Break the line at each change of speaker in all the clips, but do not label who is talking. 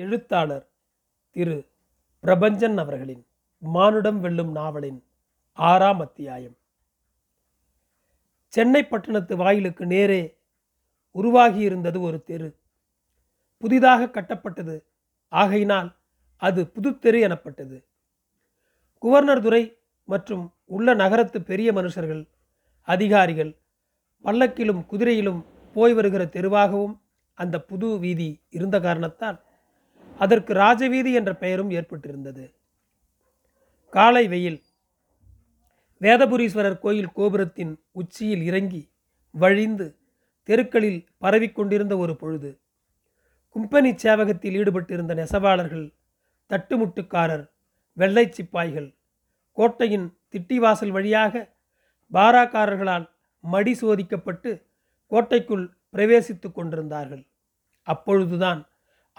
எழுத்தாளர் திரு. பிரபஞ்சன் அவர்களின் மானுடம் வெல்லும் நாவலின் ஆறாம் அத்தியாயம் சென்னை பட்டணத்து வாயிலுக்கு நேரே உருவாகியிருந்தது ஒரு தெரு. புதிதாக கட்டப்பட்டது. ஆகையினால் அது புதுத்தெரு எனப்பட்டது. குவர்னர் துறை மற்றும் உள்ள நகரத்து பெரிய மனுஷர்கள் அதிகாரிகள் பல்லக்கிலும் குதிரையிலும் போய் வருகிற தெருவாகவும் அந்த புது வீதி இருந்த காரணத்தால் அதற்கு ராஜவீதி என்ற பெயரும் ஏற்பட்டிருந்தது. காலை வெயில் வேதபுரீஸ்வரர் கோயில் கோபுரத்தின் உச்சியில் இறங்கி வழிந்து தெருக்களில் பரவிக்கொண்டிருந்த ஒரு பொழுது கும்பனி சேவகத்தில் ஈடுபட்டிருந்த நெசவாளர்கள் தட்டுமுட்டுக்காரர் வெள்ளை சிப்பாய்கள் கோட்டையின் திட்டிவாசல் வழியாக பாராக்காரர்களால் மடி சோதிக்கப்பட்டு கோட்டைக்குள் பிரவேசித்துக் கொண்டிருந்தார்கள். அப்பொழுதுதான்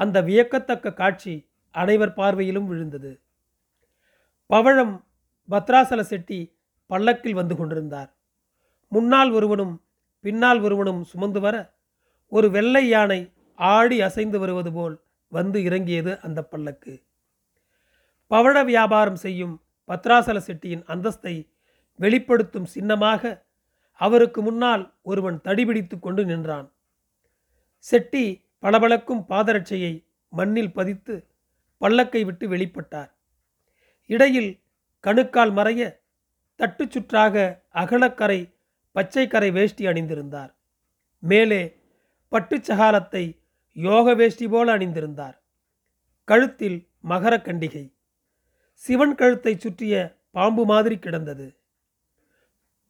அந்த வியக்கத்தக்க காட்சி அனைவர் பார்வையிலும் விழுந்தது. பவழம் பத்ராசல செட்டி பல்லக்கில் வந்து கொண்டிருந்தார். முன்னால் ஒருவனும் பின்னால் ஒருவனும் சுமந்து வர ஒரு வெள்ளை யானை ஆடி அசைந்து வருவது போல் வந்து இறங்கியது அந்த பல்லக்கு. பவழ வியாபாரம் செய்யும் பத்ராசல செட்டியின் அந்தஸ்தை வெளிப்படுத்தும் சின்னமாக அவருக்கு முன்னால் ஒருவன் தடிபிடித்து கொண்டு நின்றான். செட்டி பளபளக்கும் பாதரட்சையை மண்ணில் பதித்து பல்லக்கை விட்டு வெளிப்பட்டார். இடையில் கணுக்கால் மறைய தட்டு சுற்றாக அகலக்கரை பச்சைக்கரை வேஷ்டி அணிந்திருந்தார். மேலே பட்டுச்சகாலத்தை யோக வேஷ்டி போல அணிந்திருந்தார். கழுத்தில் மகர கண்டிகை. சிவன் கழுத்தை சுற்றிய பாம்பு மாதிரி கிடந்தது.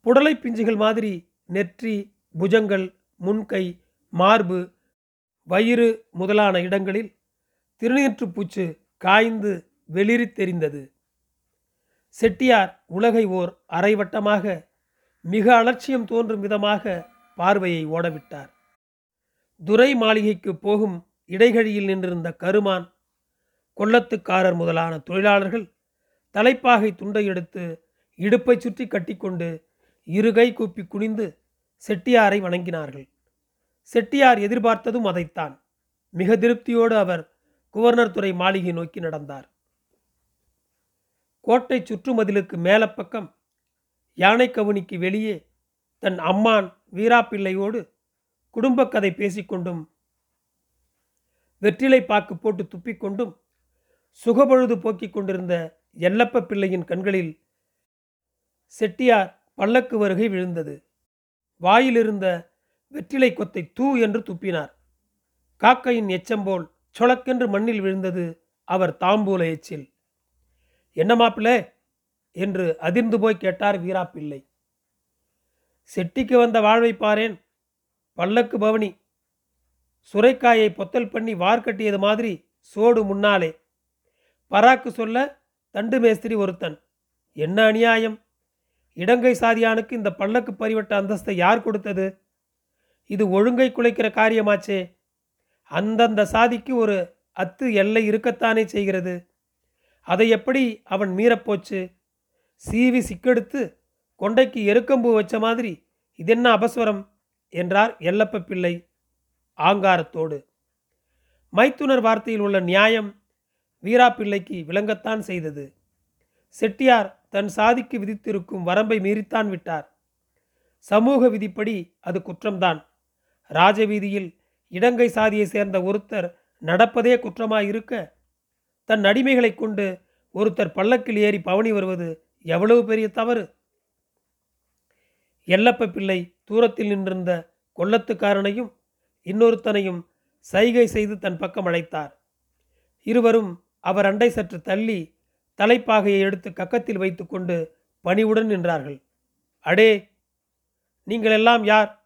புடலை பிஞ்சுகள் மாதிரி நெற்றி புஜங்கள் முன்கை மார்பு வயிறு முதலான இடங்களில் திருநீற்றுப்பூச்சு காய்ந்து வெளிரி தெரிந்தது. செட்டியார் உலகை ஓர் அரைவட்டமாக மிக அலட்சியம் தோன்றும் விதமாக பார்வையை ஓடவிட்டார். துரை மாளிகைக்கு போகும் இடைகழியில் நின்றிருந்த கருமான் கொள்ளத்துக்காரர் முதலான தொழிலாளர்கள் தலைப்பாகை துண்டை எடுத்து இடுப்பை சுற்றி கட்டிக்கொண்டு இருகை கூப்பி குனிந்து செட்டியாரை வணங்கினார்கள். செட்டியார் எதிர்பார்த்ததும் அதைத்தான். மிக திருப்தியோடு அவர் குவர்னர் துறை மாளிகை நோக்கி நடந்தார். கோட்டை சுற்றுமதிலுக்கு மேலப்பக்கம் யானை கவுனிக்கு வெளியே தன் அம்மான் வீராப்பிள்ளையோடு குடும்பக் கதை பேசிக்கொண்டும் வெற்றிலை பாக்கு போட்டு துப்பிக்கொண்டும் சுகபொழுது போக்கிக் கொண்டிருந்த எல்லப்ப பிள்ளையின் கண்களில் செட்டியார் பல்லக்கு வருகை விழுந்தது. வாயிலிருந்த வெற்றிலை கொத்தை தூ என்று துப்பினார். காக்கையின் எச்சம்போல் சொலக்கென்று மண்ணில் விழுந்தது அவர் தாம்பூல எச்சில். என்ன மாப்பிள்ளே என்று அதிர்ந்து போய் கேட்டார் வீராப்பிள்ளை. செட்டிக்கு வந்த வாழ்வை பாரேன். பல்லக்கு பவனி. சுரைக்காயை பொத்தல் பண்ணி வார் கட்டியது மாதிரி சோடு முன்னாலே. பராக்கு சொல்ல தண்டு மேஸ்திரி ஒருத்தன். என்ன அநியாயம்? இடங்கை சாதியானுக்கு இந்த பல்லக்கு பரிவட்ட அந்தஸ்தை யார் கொடுத்தது? இது ஒழுங்கை குலைக்கிற காரியமாச்சே. அந்தந்த சாதிக்கு ஒரு அத்து எல்லை இருக்கத்தானே செய்கிறது. அதை எப்படி அவன் மீறப்போச்சு சீவி சிக்கெடுத்து கொண்டைக்கு எருக்கம்பூ வச்ச மாதிரி இதென்ன அபஸ்வரம்? என்றார் எல்லப்ப பிள்ளை ஆங்காரத்தோடு. மைத்துனர் வார்த்தையில் உள்ள நியாயம் வீராப்பிள்ளைக்கு விளங்கத்தான் செய்தது. செட்டியார் தன் சாதிக்கு விதித்திருக்கும் வரம்பை மீறித்தான் விட்டார். சமூக விதிப்படி அது குற்றம்தான். ராஜவீதியில் இடங்கை சாதியை சேர்ந்த ஒருத்தர் நடப்பதே குற்றமாய் இருக்க தன் அடிமைகளை கொண்டு ஒருத்தர் பல்லக்கில் ஏறி பவனி வருவது எவ்வளவு பெரிய தவறு? எல்லப்ப பிள்ளை தூரத்தில் நின்றிருந்த கொள்ளத்துக்காரனையும் இன்னொருத்தனையும் சைகை செய்து தன் பக்கம் அழைத்தார். இருவரும் அவர் அண்டை சற்று தள்ளி தலைப்பாகையை எடுத்து கக்கத்தில் வைத்துக்கொண்டு பணிவுடன் நின்றார்கள். அடே நீங்கள் எல்லாம் யார்?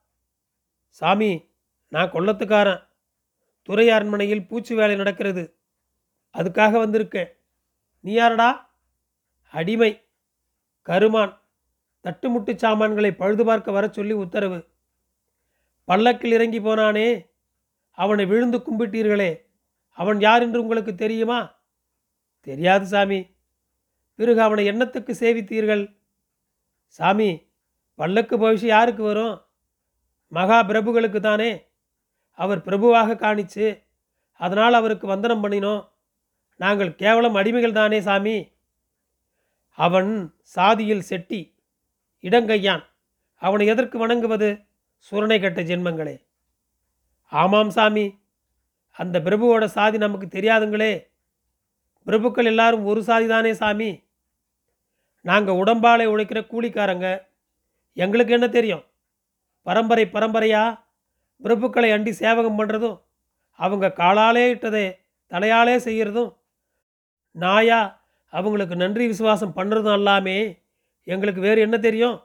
சாமி நான் கொள்ளத்துக்காரன். துறை அரண்மனையில் பூச்சி வேலை நடக்கிறது. அதுக்காக வந்திருக்கேன். நீ யாரடா? அடிமை. கருமான். தட்டுமுட்டு சாமான்களை பழுது பார்க்க வர சொல்லி உத்தரவு. பல்லக்கில் இறங்கி போனானே. அவனை விழுந்து கும்பிட்டீர்களே. அவன் யார் என்று உங்களுக்கு தெரியுமா? தெரியாது சாமி. பிறகு அவனை எண்ணத்துக்கு சேவித்தீர்கள்? சாமி பல்லக்கு பவிஷு யாருக்கு வரும்? மகா பிரபுகளுக்கு தானே. அவர் பிரபுவாக காணிச்சு அதனால் அவருக்கு வந்தனம் பண்ணினோம். நாங்கள் கேவலம் அடிமைகள் தானே சாமி. அவன் சாதியில் செட்டி இடங்கையான். அவனை எதற்கு வணங்குவது? சுரணை கட்ட ஜென்மங்களே. ஆமாம் சாமி. அந்த பிரபுவோட சாதி நமக்கு தெரியாதுங்களே. பிரபுக்கள் எல்லாரும் ஒரு சாதி தானே சாமி. நாங்கள் உடம்பாலை உழைக்கிற கூலிக்காரங்க. எங்களுக்கு என்ன தெரியும்? பரம்பரை பரம்பரையா? பிரபுக்களை அண்டி சேவகம் பண்ணுறதும் அவங்க காலாலே இட்டதை தலையாலே செய்கிறதும் நாயா அவங்களுக்கு நன்றி விசுவாசம் பண்ணுறதும் எல்லாமே எங்களுக்கு வேறு என்ன தெரியும்?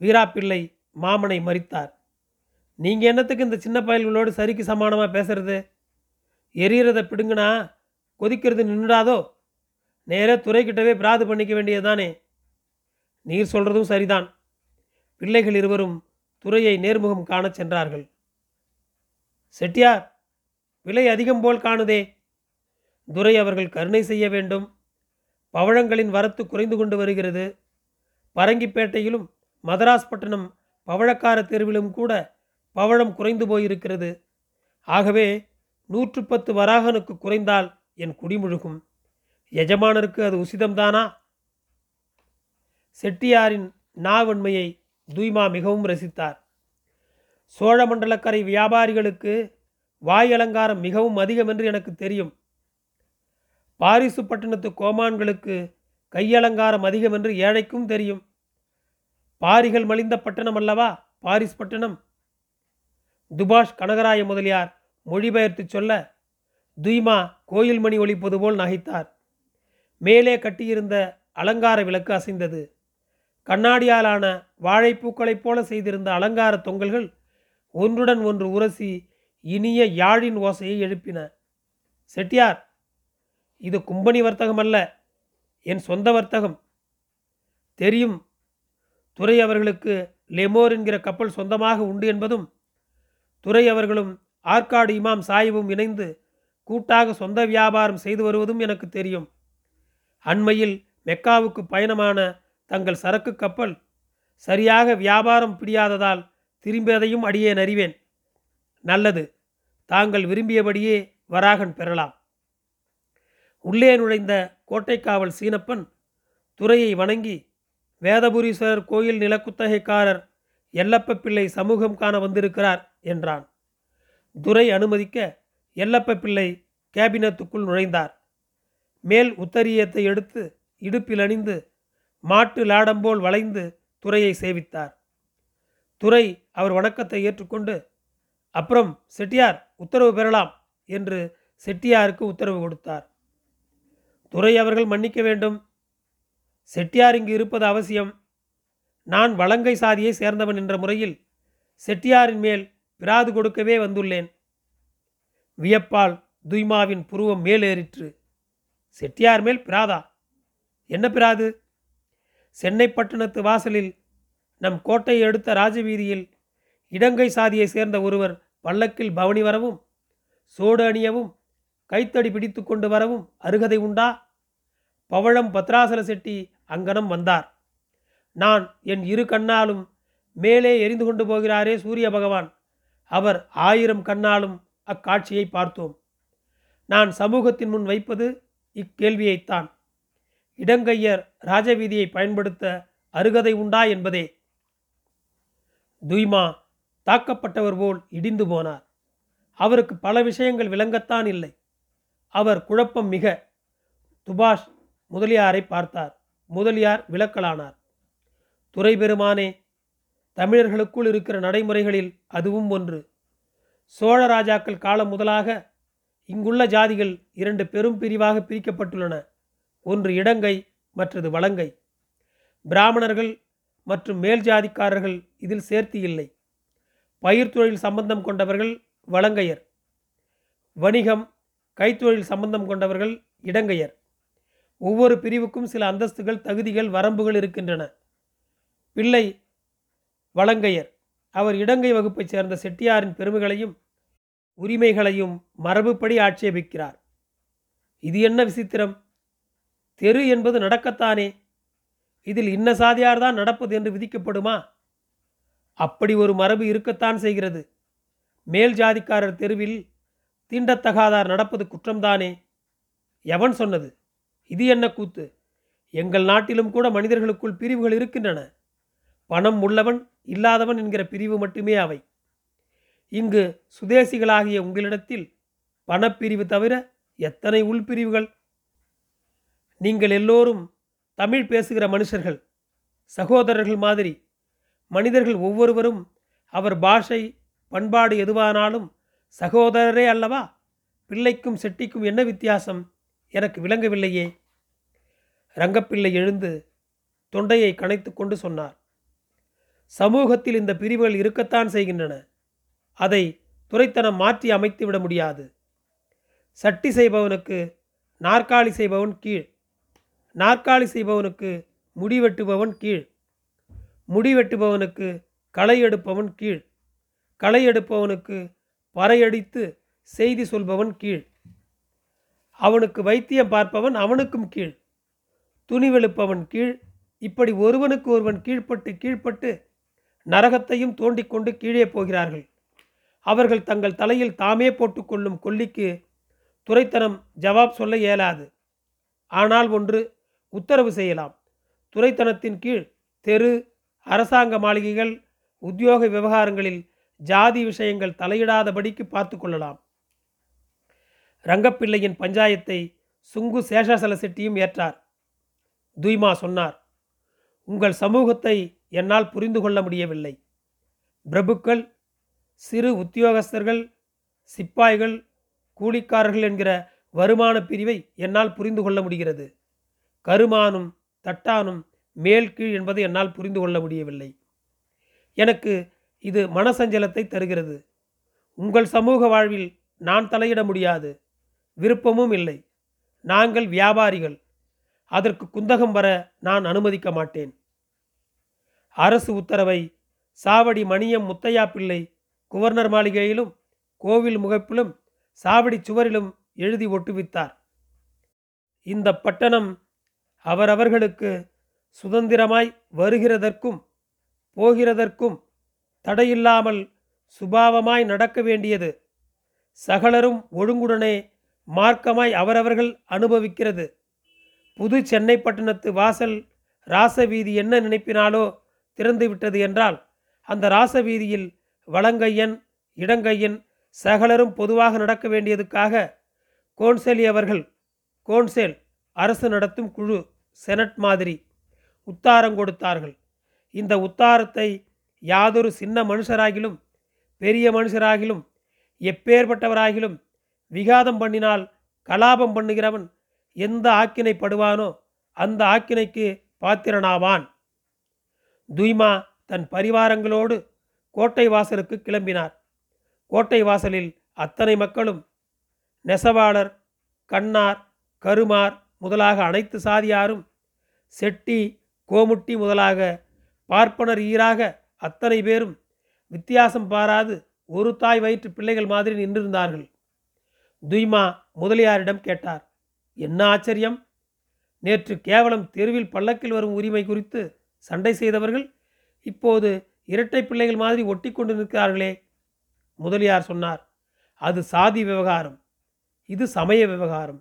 வீராப்பிள்ளை மாமனை மறித்தார். நீங்கள் என்னத்துக்கு இந்த சின்ன பயல்களோடு சரிக்கு சமானமாக பேசுறது? எரியறதை பிடுங்கினா கொதிக்கிறது நின்றாதோ நேராக துறைக்கிட்டவே பிராது பண்ணிக்க வேண்டியதுதானே? நீர் சொல்கிறதும் சரிதான். பிள்ளைகள் இருவரும் துறையை நேர்முகம் காணச் சென்றார்கள். செட்டியார் விலை அதிகம் போல் காணுதே. துரை அவர்கள் கருணை செய்ய வேண்டும். பவழங்களின் வரத்து குறைந்து கொண்டு வருகிறது. பரங்கிப்பேட்டையிலும் மதராஸ் பட்டணம் பவழக்கார தெருவிலும் கூட பவழம் குறைந்து போயிருக்கிறது. ஆகவே நூற்று பத்து வராகனுக்கு குறைந்தால் என் குடிமுழுகும் எஜமானருக்கு அது உசிதம்தானா? செட்டியாரின் நாவன்மையை துய்மா மிகவும் ரசித்தார். சோழமண்டலக்கரை வியாபாரிகளுக்கு வாய் அலங்காரம் மிகவும் அதிகம் என்று எனக்கு தெரியும். பாரிசு பட்டணத்து கோமான்களுக்கு கையலங்காரம் அதிகம் என்று ஏழைக்கும் தெரியும். பாரிகள் மலிந்த பட்டணம் அல்லவா? பாரிஸ் பட்டணம். துபாஷ் கனகராய முதலியார் மொழிபெயர்த்து சொல்ல துய்மா கோயில் மணி ஒலிப்பது போல் நகைத்தார். மேலே கட்டியிருந்த அலங்கார விளக்கு அசைந்தது. கண்ணாடியாலான வாழைப்பூக்களைப் போல செய்திருந்த அலங்கார தொங்கல்கள் ஒன்றுடன் ஒன்று உரசி இனிய யாழின் ஓசையை எழுப்பின. செட்டியார் இது கும்பனி வர்த்தகம் அல்ல என் சொந்த வர்த்தகம். தெரியும் துறை அவர்களுக்கு லெமோர் என்கிற கப்பல் சொந்தமாக உண்டு என்பதும் துறை அவர்களும் ஆற்காடு இமாம் சாயிபும் இணைந்து கூட்டாக சொந்த வியாபாரம் செய்து வருவதும் எனக்கு தெரியும். அண்மையில் மெக்காவுக்கு பயணமான தங்கள் சரக்கு கப்பல் சரியாக வியாபாரம் பிடியாததால் திரும்பியதையும் அடியேன் அறிவேன் நல்லது தாங்கள் விரும்பியபடியே வராகன் பெறலாம். உள்ளே நுழைந்த கோட்டைக்காவல் சீனப்பன் துறையை வணங்கி வேதபுரீஸ்வரர் கோயில் நிலக்குத்தகைக்காரர் எல்லப்ப பிள்ளை சமூகம் காண வந்திருக்கிறார் என்றான். துரை அனுமதிக்க எல்லப்ப பிள்ளை கேபினத்துக்குள் நுழைந்தார். மேல் உத்தரியத்தை எடுத்து இடுப்பில் அணிந்து மாட்டு லாடம்போல் வளைந்து துறையை சேவித்தார். துறை அவர் வணக்கத்தை ஏற்றுக்கொண்டு அப்புறம் செட்டியார் உத்தரவு பெறலாம் என்று செட்டியாருக்கு உத்தரவு கொடுத்தார். துறை அவர்கள் மன்னிக்க வேண்டும். செட்டியார் இங்கு இருப்பது அவசியம். நான் வலங்கை சாதியை சேர்ந்தவன் என்ற முறையில் செட்டியாரின் மேல் பிராது கொடுக்கவே வந்துள்ளேன். வியப்பால் துய்மாவின் புருவம் மேலேறிற்று. செட்டியார் மேல் பிராதா? என்ன பிராது? சென்னை பட்டணத்து வாசலில் நம் கோட்டையை எடுத்த ராஜவீதியில் இடங்கை சாதியை சேர்ந்த ஒருவர் பல்லக்கில் பவனி வரவும் சோடு அணியவும் கைத்தடி பிடித்து கொண்டு வரவும் அருகதை உண்டா? பவழம் பத்ராசல செட்டி அங்கனம் வந்தார். நான் என் இரு கண்ணாலும் மேலே எரிந்து கொண்டு போகிறாரே சூரிய பகவான். அவர் ஆயிரம் கண்ணாலும் அக்காட்சியை பார்த்தோம். நான் சமூகத்தின் முன் வைப்பது இக்கேள்வியைத்தான். இடங்கையர் ராஜவீதியை பயன்படுத்த அருகதை உண்டா என்பதே. துய்மா தாக்கப்பட்டவர் போல் இடிந்து போனார். அவருக்கு பல விஷயங்கள் விளங்கத்தான் இல்லை. அவர் குழப்பம் மிக. துபாஷ் முதலியாரை பார்த்தார். முதலியார் விளக்கலானார் துறை பெருமானே தமிழர்களுக்குள் இருக்கிற நடைமுறைகளில் அதுவும் ஒன்று. சோழ ராஜாக்கள் காலம் முதலாக இங்குள்ள ஜாதிகள் இரண்டு பெரும் பிரிவாக பிரிக்கப்பட்டுள்ளன. ஒன்று இடங்கை மற்றது வலங்கை. பிராமணர்கள் மற்றும் மேல் ஜாதிக்காரர்கள் இதில் சேர்த்தி இல்லை. பயிர் தொழில் சம்பந்தம் கொண்டவர்கள் வலங்கையர். வணிகம் கைத்தொழில் சம்பந்தம் கொண்டவர்கள் இடங்கையர். ஒவ்வொரு பிரிவுக்கும் சில அந்தஸ்துகள் தகுதிகள் வரம்புகள் இருக்கின்றன. பிள்ளை வலங்கையர். அவர் இடங்கை வகுப்பைச் சேர்ந்த செட்டியாரின் பெருமைகளையும் உரிமைகளையும் மரபுப்படி ஆட்சேபிக்கிறார். இது என்ன விசித்திரம்? தெரு என்பது நடக்கத்தானே? இதில் இன்ன சாதியார்தான் நடப்பது என்று விதிக்கப்படுமா? அப்படி ஒரு மரபு இருக்கத்தான் செய்கிறது. மேல் ஜாதிக்காரர் தெருவில் தீண்டத்தகாதார் நடப்பது குற்றம்தானே? எவன் சொன்னது இது என்ன கூத்து? எங்கள் நாட்டிலும் கூட மனிதர்களுக்குள் பிரிவுகள் இருக்கின்றன. பணம் உள்ளவன் இல்லாதவன் என்கிற பிரிவு மட்டுமே அவை. இங்கு சுதேசிகளாகிய உங்களிடத்தில் பணப்பிரிவு தவிர எத்தனை உள்பிரிவுகள்? நீங்கள் எல்லோரும் தமிழ் பேசுகிற மனுஷர்கள் சகோதரர்கள் மாதிரி மனிதர்கள் ஒவ்வொருவரும் அவர் பாஷை பண்பாடு எதுவானாலும் சகோதரரே அல்லவா? பிள்ளைக்கும் செட்டிக்கும் என்ன வித்தியாசம்? எனக்கு விளங்கவில்லையே. ரங்கப்பிள்ளை எழுந்து தொண்டையை கணைத்து கொண்டு சொன்னார். சமூகத்தில் இந்த பிரிவுகள் இருக்கத்தான் செய்கின்றன. அதை துரைத்தனம் மாற்றி அமைத்து விட முடியாது. சட்டி செய்பவனுக்கு நாற்காலி செய்பவன் கீழ் நாற்காலி செய்பவனுக்கு முடி வெட்டுபவன் கீழ். முடி வெட்டுபவனுக்கு களை எடுப்பவன் கீழ். களை எடுப்பவனுக்கு பறையடித்து செய்தி சொல்பவன் கீழ். அவனுக்கு வைத்தியம் பார்ப்பவன் அவனுக்கும் கீழ். துணி வெளுப்பவன் கீழ். இப்படி ஒருவனுக்கு ஒருவன் கீழ்ப்பட்டு கீழ்ப்பட்டு நரகத்தையும் தோண்டிக்கொண்டு கீழே போகிறார்கள். அவர்கள் தங்கள் தலையில் தாமே போட்டுக்கொள்ளும் கொல்லிக்கு துரைத்தனம் ஜவாப் சொல்ல இயலாது. ஆனால் ஒன்று உத்தரவு செய்யலாம். துறைத்தனத்தின் கீழ் தெரு அரசாங்க மாளிகைகள் உத்தியோக விவகாரங்களில் ஜாதி விஷயங்கள் தலையிடாதபடிக்கு பார்த்து கொள்ளலாம். ரங்கப்பிள்ளையின் பஞ்சாயத்தை சுங்கு சேஷாசல செட்டியும் ஏற்றார். துய்மா சொன்னார் உங்கள் சமூகத்தை என்னால் புரிந்து கொள்ள முடியவில்லை. பிரபுக்கள் சிறு உத்தியோகஸ்தர்கள் சிப்பாய்கள் கூலிக்காரர்கள் என்கிற வருமான பிரிவை என்னால் புரிந்து கொள்ள முடிகிறது. கருமானும் தட்டானும் மேல் கீழ் என்பதை என்னால் புரிந்து கொள்ள முடியவில்லை. எனக்கு இது மனசஞ்சலத்தை தருகிறது. உங்கள் சமூக வாழ்வில் நான் தலையிட முடியாது. விருப்பமும் இல்லை. நாங்கள் வியாபாரிகள். அதற்கு குந்தகம் வர நான் அனுமதிக்க மாட்டேன். அரசு உத்தரவை சாவடி மணியம் முத்தையா பிள்ளை குவர்னர் மாளிகையிலும் கோவில் முகப்பிலும் சாவடி சுவரிலும் எழுதி ஒட்டுவித்தார். இந்த பட்டணம் அவரவர்களுக்கு சுதந்திரமாய் வருகிறதற்கும் போகிறதற்கும் தடையில்லாமல் சுபாவமாய் நடக்க வேண்டியது சகலரும் ஒழுங்குடனே மார்க்கமாய் அவரவர்கள் அனுபவிக்கிறது. புது சென்னை பட்டணத்து வாசல் ராசவீதி என்ன நினைப்பினாலோ திறந்துவிட்டது என்றால் அந்த ராசவீதியில் வளங்கையன் இடங்கையன் சகலரும் பொதுவாக நடக்க வேண்டியதுக்காக கோன்சேலி அவர்கள் கோன்சேல் அரசு நடத்தும் குழு செனட் மாதிரி உத்தாரம் கொடுத்தார்கள். இந்த உத்தாரத்தை யாதொரு சின்ன மனுஷராகிலும் பெரிய மனுஷராகிலும் எப்பேற்பட்டவராகிலும் விகாதம் பண்ணினால் கலாபம் பண்ணுகிறவன் எந்த ஆக்கினை படுவானோ அந்த ஆக்கினைக்கு பாத்திரனாவான். துய்மா தன் பரிவாரங்களோடு கோட்டை வாசலுக்கு கிளம்பினார். கோட்டை வாசலில் அத்தனை மக்களும் நெசவாளர் கண்ணார் கருமார் முதலாக அனைத்து சாதியாரும் செட்டி கோமுட்டி முதலாக பார்ப்பனர் ஈராக அத்தனை பேரும் வித்தியாசம் பாராது ஒரு தாய் வயிற்று பிள்ளைகள் மாதிரி நின்றிருந்தார்கள். துய்மா முதலியாரிடம் கேட்டார் என்ன ஆச்சரியம்? நேற்று கேவலம் தெருவில் பல்லக்கில் வரும் உரிமை குறித்து சண்டை செய்தவர்கள் இப்போது இரட்டை பிள்ளைகள் மாதிரி ஒட்டி கொண்டு நிற்கிறார்களே. முதலியார் சொன்னார் அது சாதி விவகாரம். இது சமய விவகாரம்.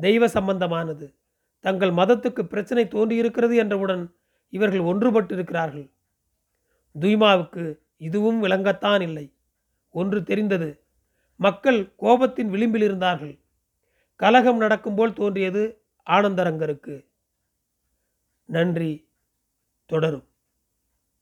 தெய்வ சம்பந்தமானது. தங்கள் மதத்துக்கு பிரச்சனை தோன்றியிருக்கிறது என்றவுடன் இவர்கள் ஒன்றுபட்டு இருக்கிறார்கள் துய்மாவுக்கு இதுவும் விளங்கத்தான் இல்லை. ஒன்று தெரிந்தது மக்கள் கோபத்தின் விளிம்பில் இருந்தார்கள். கலகம் நடக்கும்போல் தோன்றியது ஆனந்தரங்கருக்கு. நன்றி தொடரும்.